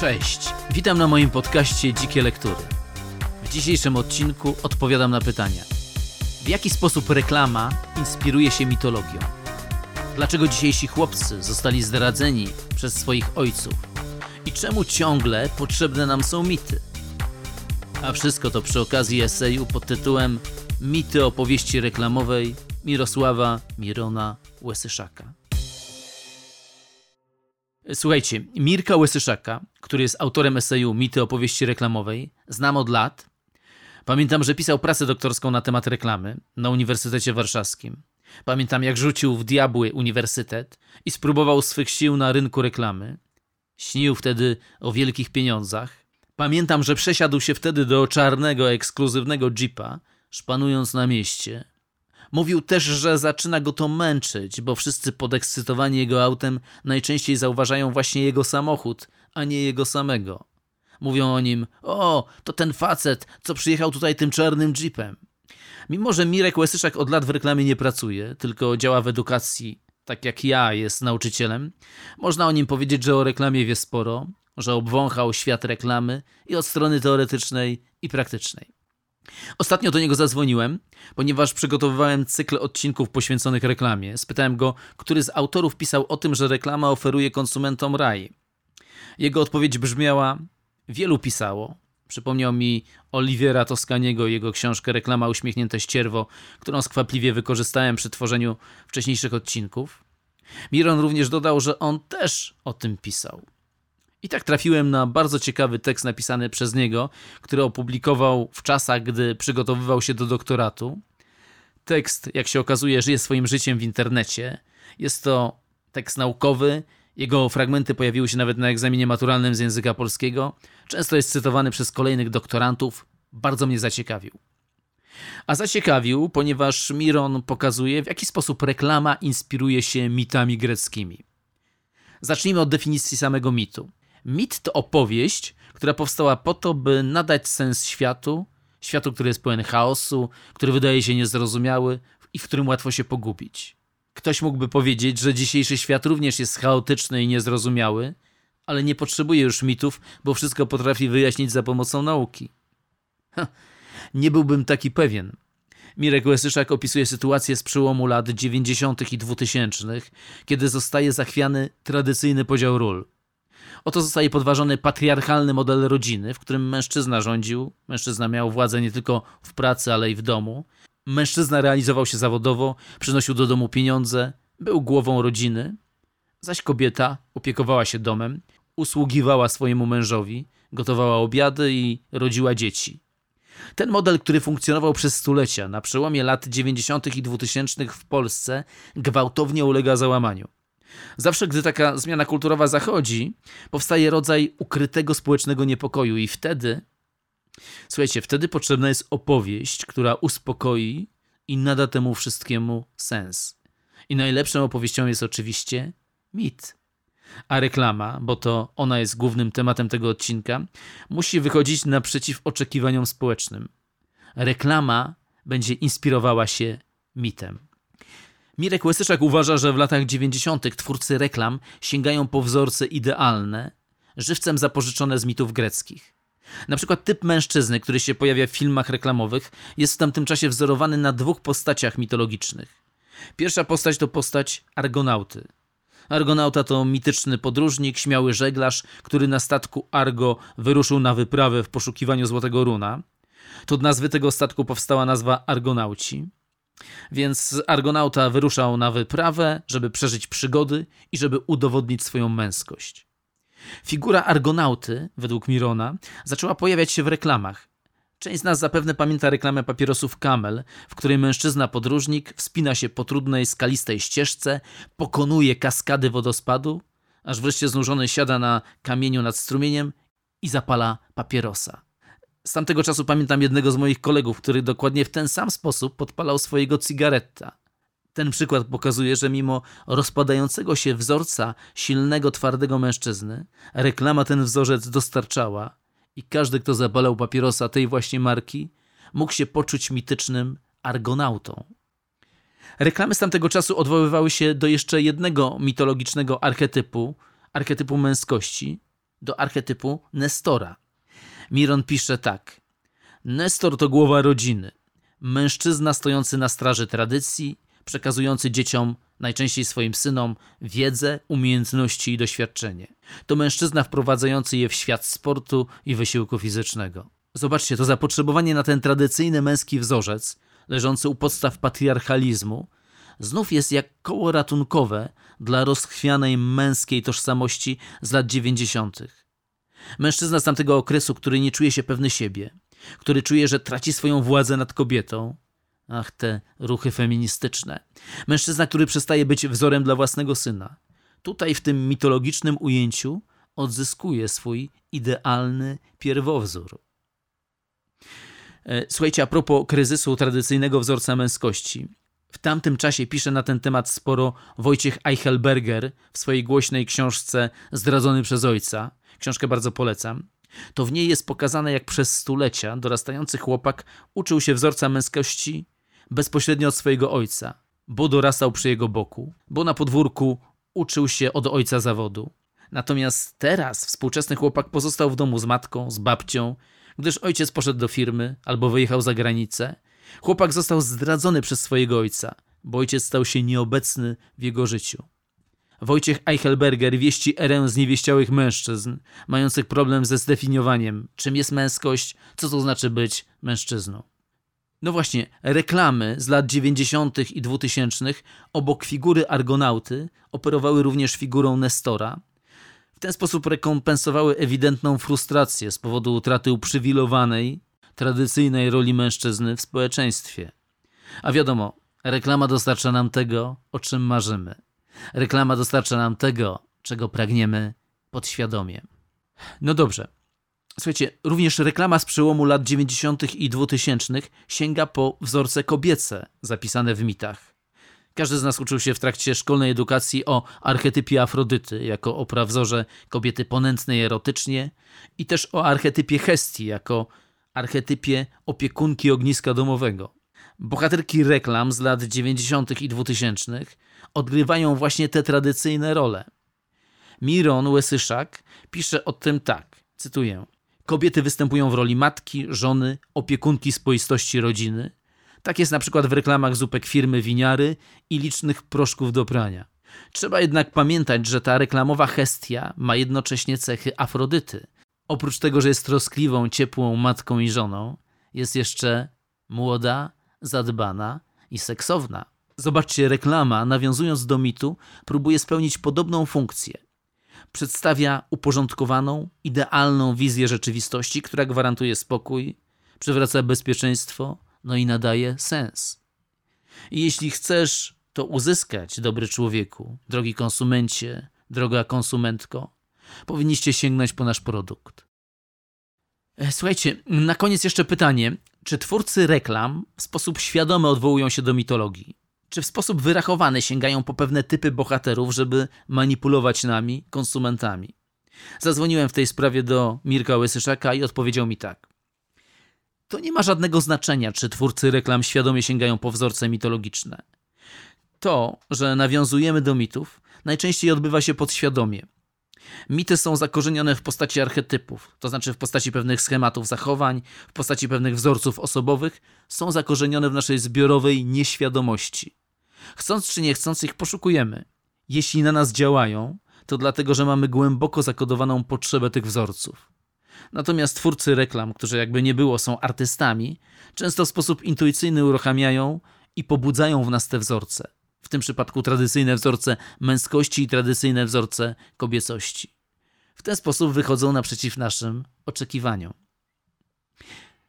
Cześć, witam na moim podcaście Dzikie Lektury. W dzisiejszym odcinku odpowiadam na pytania. W jaki sposób reklama inspiruje się mitologią? Dlaczego dzisiejsi chłopcy zostali zdradzeni przez swoich ojców? I czemu ciągle potrzebne nam są mity? A wszystko to przy okazji eseju pod tytułem Mity opowieści reklamowej Mirosława Mirona Łesyszaka. Słuchajcie, Mirka Łesyszaka, który jest autorem eseju Mity opowieści reklamowej, znam od lat. Pamiętam, że pisał pracę doktorską na temat reklamy na Uniwersytecie Warszawskim. Pamiętam, jak rzucił w diabły uniwersytet i spróbował swych sił na rynku reklamy. Śnił wtedy o wielkich pieniądzach. Pamiętam, że przesiadł się wtedy do czarnego, ekskluzywnego jeepa, szpanując na mieście, Mówił też, że zaczyna go to męczyć, bo wszyscy podekscytowani jego autem najczęściej zauważają właśnie jego samochód, a nie jego samego. Mówią o nim, o, to ten facet, co przyjechał tutaj tym czarnym jeepem. Mimo, że Mirek Łesyszak od lat w reklamie nie pracuje, tylko działa w edukacji, tak jak ja jest nauczycielem, można o nim powiedzieć, że o reklamie wie sporo, że obwąchał świat reklamy i od strony teoretycznej i praktycznej. Ostatnio do niego zadzwoniłem, ponieważ przygotowywałem cykl odcinków poświęconych reklamie. Spytałem go, który z autorów pisał o tym, że reklama oferuje konsumentom raj. Jego odpowiedź brzmiała: Wielu pisało. Przypomniał mi Oliwiera Toscaniego i jego książkę Reklama Uśmiechnięte Ścierwo, którą skwapliwie wykorzystałem przy tworzeniu wcześniejszych odcinków. Miron również dodał, że on też o tym pisał. I tak trafiłem na bardzo ciekawy tekst napisany przez niego, który opublikował w czasach, gdy przygotowywał się do doktoratu. Tekst, jak się okazuje, żyje swoim życiem w internecie. Jest to tekst naukowy. Jego fragmenty pojawiły się nawet na egzaminie maturalnym z języka polskiego. Często jest cytowany przez kolejnych doktorantów. Bardzo mnie zaciekawił. A zaciekawił, ponieważ Miron pokazuje, w jaki sposób reklama inspiruje się mitami greckimi. Zacznijmy od definicji samego mitu. Mit to opowieść, która powstała po to, by nadać sens światu, światu, który jest pełen chaosu, który wydaje się niezrozumiały i w którym łatwo się pogubić. Ktoś mógłby powiedzieć, że dzisiejszy świat również jest chaotyczny i niezrozumiały, ale nie potrzebuje już mitów, bo wszystko potrafi wyjaśnić za pomocą nauki. Ha, nie byłbym taki pewien. Mirek Łesyszak opisuje sytuację z przełomu lat 90. i 2000, kiedy zostaje zachwiany tradycyjny podział ról – Oto zostaje podważony patriarchalny model rodziny, w którym mężczyzna rządził, mężczyzna miał władzę nie tylko w pracy, ale i w domu. Mężczyzna realizował się zawodowo, przynosił do domu pieniądze, był głową rodziny, zaś kobieta opiekowała się domem, usługiwała swojemu mężowi, gotowała obiady i rodziła dzieci. Ten model, który funkcjonował przez stulecia, na przełomie lat 90. i 2000 w Polsce, gwałtownie ulega załamaniu. Zawsze, gdy taka zmiana kulturowa zachodzi, powstaje rodzaj ukrytego społecznego niepokoju, i wtedy, słuchajcie, wtedy potrzebna jest opowieść, która uspokoi i nada temu wszystkiemu sens. I najlepszą opowieścią jest oczywiście mit. A reklama, bo to ona jest głównym tematem tego odcinka, musi wychodzić naprzeciw oczekiwaniom społecznym. Reklama będzie inspirowała się mitem. Mirek Łesyszak uważa, że w latach 90. twórcy reklam sięgają po wzorce idealne, żywcem zapożyczone z mitów greckich. Na przykład typ mężczyzny, który się pojawia w filmach reklamowych, jest w tamtym czasie wzorowany na dwóch postaciach mitologicznych. Pierwsza postać to postać Argonauty. Argonauta to mityczny podróżnik, śmiały żeglarz, który na statku Argo wyruszył na wyprawę w poszukiwaniu złotego runa. To od nazwy tego statku powstała nazwa Argonauci. Więc Argonauta wyruszał na wyprawę, żeby przeżyć przygody i żeby udowodnić swoją męskość. Figura Argonauty, według Mirona, zaczęła pojawiać się w reklamach. Część z nas zapewne pamięta reklamę papierosów Camel, w której mężczyzna podróżnik wspina się po trudnej, skalistej ścieżce, pokonuje kaskady wodospadu, aż wreszcie znużony siada na kamieniu nad strumieniem i zapala papierosa. Z tamtego czasu pamiętam jednego z moich kolegów, który dokładnie w ten sam sposób podpalał swojego cigaretta. Ten przykład pokazuje, że mimo rozpadającego się wzorca silnego, twardego mężczyzny, reklama ten wzorzec dostarczała i każdy, kto zapalał papierosa tej właśnie marki, mógł się poczuć mitycznym argonautą. Reklamy z tamtego czasu odwoływały się do jeszcze jednego mitologicznego archetypu, archetypu męskości, do archetypu Nestora. Miron pisze tak. Nestor to głowa rodziny, mężczyzna stojący na straży tradycji, przekazujący dzieciom, najczęściej swoim synom, wiedzę, umiejętności i doświadczenie. To mężczyzna wprowadzający je w świat sportu i wysiłku fizycznego. Zobaczcie, to zapotrzebowanie na ten tradycyjny męski wzorzec, leżący u podstaw patriarchalizmu, znów jest jak koło ratunkowe dla rozchwianej męskiej tożsamości z lat dziewięćdziesiątych. Mężczyzna z tamtego okresu, który nie czuje się pewny siebie, który czuje, że traci swoją władzę nad kobietą. Ach, te ruchy feministyczne. Mężczyzna, który przestaje być wzorem dla własnego syna. Tutaj, w tym mitologicznym ujęciu, odzyskuje swój idealny pierwowzór. E, słuchajcie, a propos kryzysu tradycyjnego wzorca męskości. W tamtym czasie pisze na ten temat sporo Wojciech Eichelberger w swojej głośnej książce Zdradzony przez ojca. Książkę bardzo polecam. To w niej jest pokazane, jak przez stulecia dorastający chłopak uczył się wzorca męskości bezpośrednio od swojego ojca, bo dorastał przy jego boku, bo na podwórku uczył się od ojca zawodu. Natomiast teraz współczesny chłopak pozostał w domu z matką, z babcią, gdyż ojciec poszedł do firmy albo wyjechał za granicę. Chłopak został zdradzony przez swojego ojca, bo ojciec stał się nieobecny w jego życiu. Wojciech Eichelberger wieści erę zniewieściałych mężczyzn, mających problem ze zdefiniowaniem, czym jest męskość, co to znaczy być mężczyzną. No właśnie, reklamy z lat 90. i 2000 obok figury argonauty operowały również figurą Nestora. W ten sposób rekompensowały ewidentną frustrację z powodu utraty uprzywilejowanej, tradycyjnej roli mężczyzny w społeczeństwie. A wiadomo, reklama dostarcza nam tego, o czym marzymy. Reklama dostarcza nam tego, czego pragniemy podświadomie. No dobrze. Słuchajcie, również reklama z przełomu lat 90. i 2000 sięga po wzorce kobiece zapisane w mitach. Każdy z nas uczył się w trakcie szkolnej edukacji o archetypie Afrodyty jako o prawzorze kobiety ponętnej erotycznie i też o archetypie Hestii jako archetypie opiekunki ogniska domowego. Bohaterki reklam z lat 90. i 2000 odgrywają właśnie te tradycyjne role. Miron Łesyszak pisze o tym tak, cytuję. Kobiety występują w roli matki, żony, opiekunki spoistości rodziny. Tak jest na przykład w reklamach zupek firmy Winiary i licznych proszków do prania. Trzeba jednak pamiętać, że ta reklamowa Hestia ma jednocześnie cechy Afrodyty. Oprócz tego, że jest troskliwą, ciepłą matką i żoną, jest jeszcze młoda, zadbana i seksowna. Zobaczcie, reklama, nawiązując do mitu, próbuje spełnić podobną funkcję. Przedstawia uporządkowaną, idealną wizję rzeczywistości, która gwarantuje spokój, przywraca bezpieczeństwo, no i nadaje sens. I jeśli chcesz to uzyskać, dobry człowieku, drogi konsumencie, droga konsumentko, powinniście sięgnąć po nasz produkt. E, słuchajcie, na koniec jeszcze pytanie. Czy twórcy reklam w sposób świadomy odwołują się do mitologii? Czy w sposób wyrachowany sięgają po pewne typy bohaterów, żeby manipulować nami, konsumentami? Zadzwoniłem w tej sprawie do Mirka Łysyszaka i odpowiedział mi tak. To nie ma żadnego znaczenia, czy twórcy reklam świadomie sięgają po wzorce mitologiczne. To, że nawiązujemy do mitów, najczęściej odbywa się podświadomie. Mity są zakorzenione w postaci archetypów, to znaczy w postaci pewnych schematów zachowań, w postaci pewnych wzorców osobowych, są zakorzenione w naszej zbiorowej nieświadomości. Chcąc czy nie chcąc, ich poszukujemy. Jeśli na nas działają, to dlatego, że mamy głęboko zakodowaną potrzebę tych wzorców. Natomiast twórcy reklam, którzy jakby nie było są artystami, często w sposób intuicyjny uruchamiają i pobudzają w nas te wzorce. W tym przypadku tradycyjne wzorce męskości i tradycyjne wzorce kobiecości. W ten sposób wychodzą naprzeciw naszym oczekiwaniom.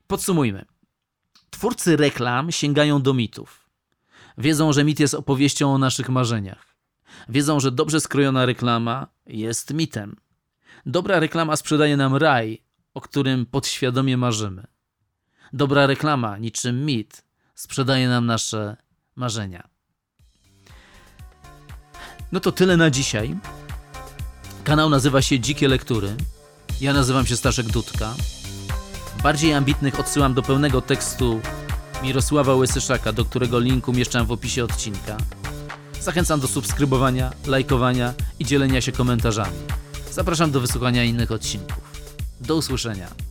Podsumujmy. Twórcy reklam sięgają do mitów. Wiedzą, że mit jest opowieścią o naszych marzeniach. Wiedzą, że dobrze skrojona reklama jest mitem. Dobra reklama sprzedaje nam raj, o którym podświadomie marzymy. Dobra reklama, niczym mit, sprzedaje nam nasze marzenia. No to tyle na dzisiaj. Kanał nazywa się Dzikie Lektury. Ja nazywam się Staszek Dudka. Bardziej ambitnych odsyłam do pełnego tekstu Mirosława Łysyszaka, do którego linku mieszczam w opisie odcinka. Zachęcam do subskrybowania, lajkowania i dzielenia się komentarzami. Zapraszam do wysłuchania innych odcinków. Do usłyszenia.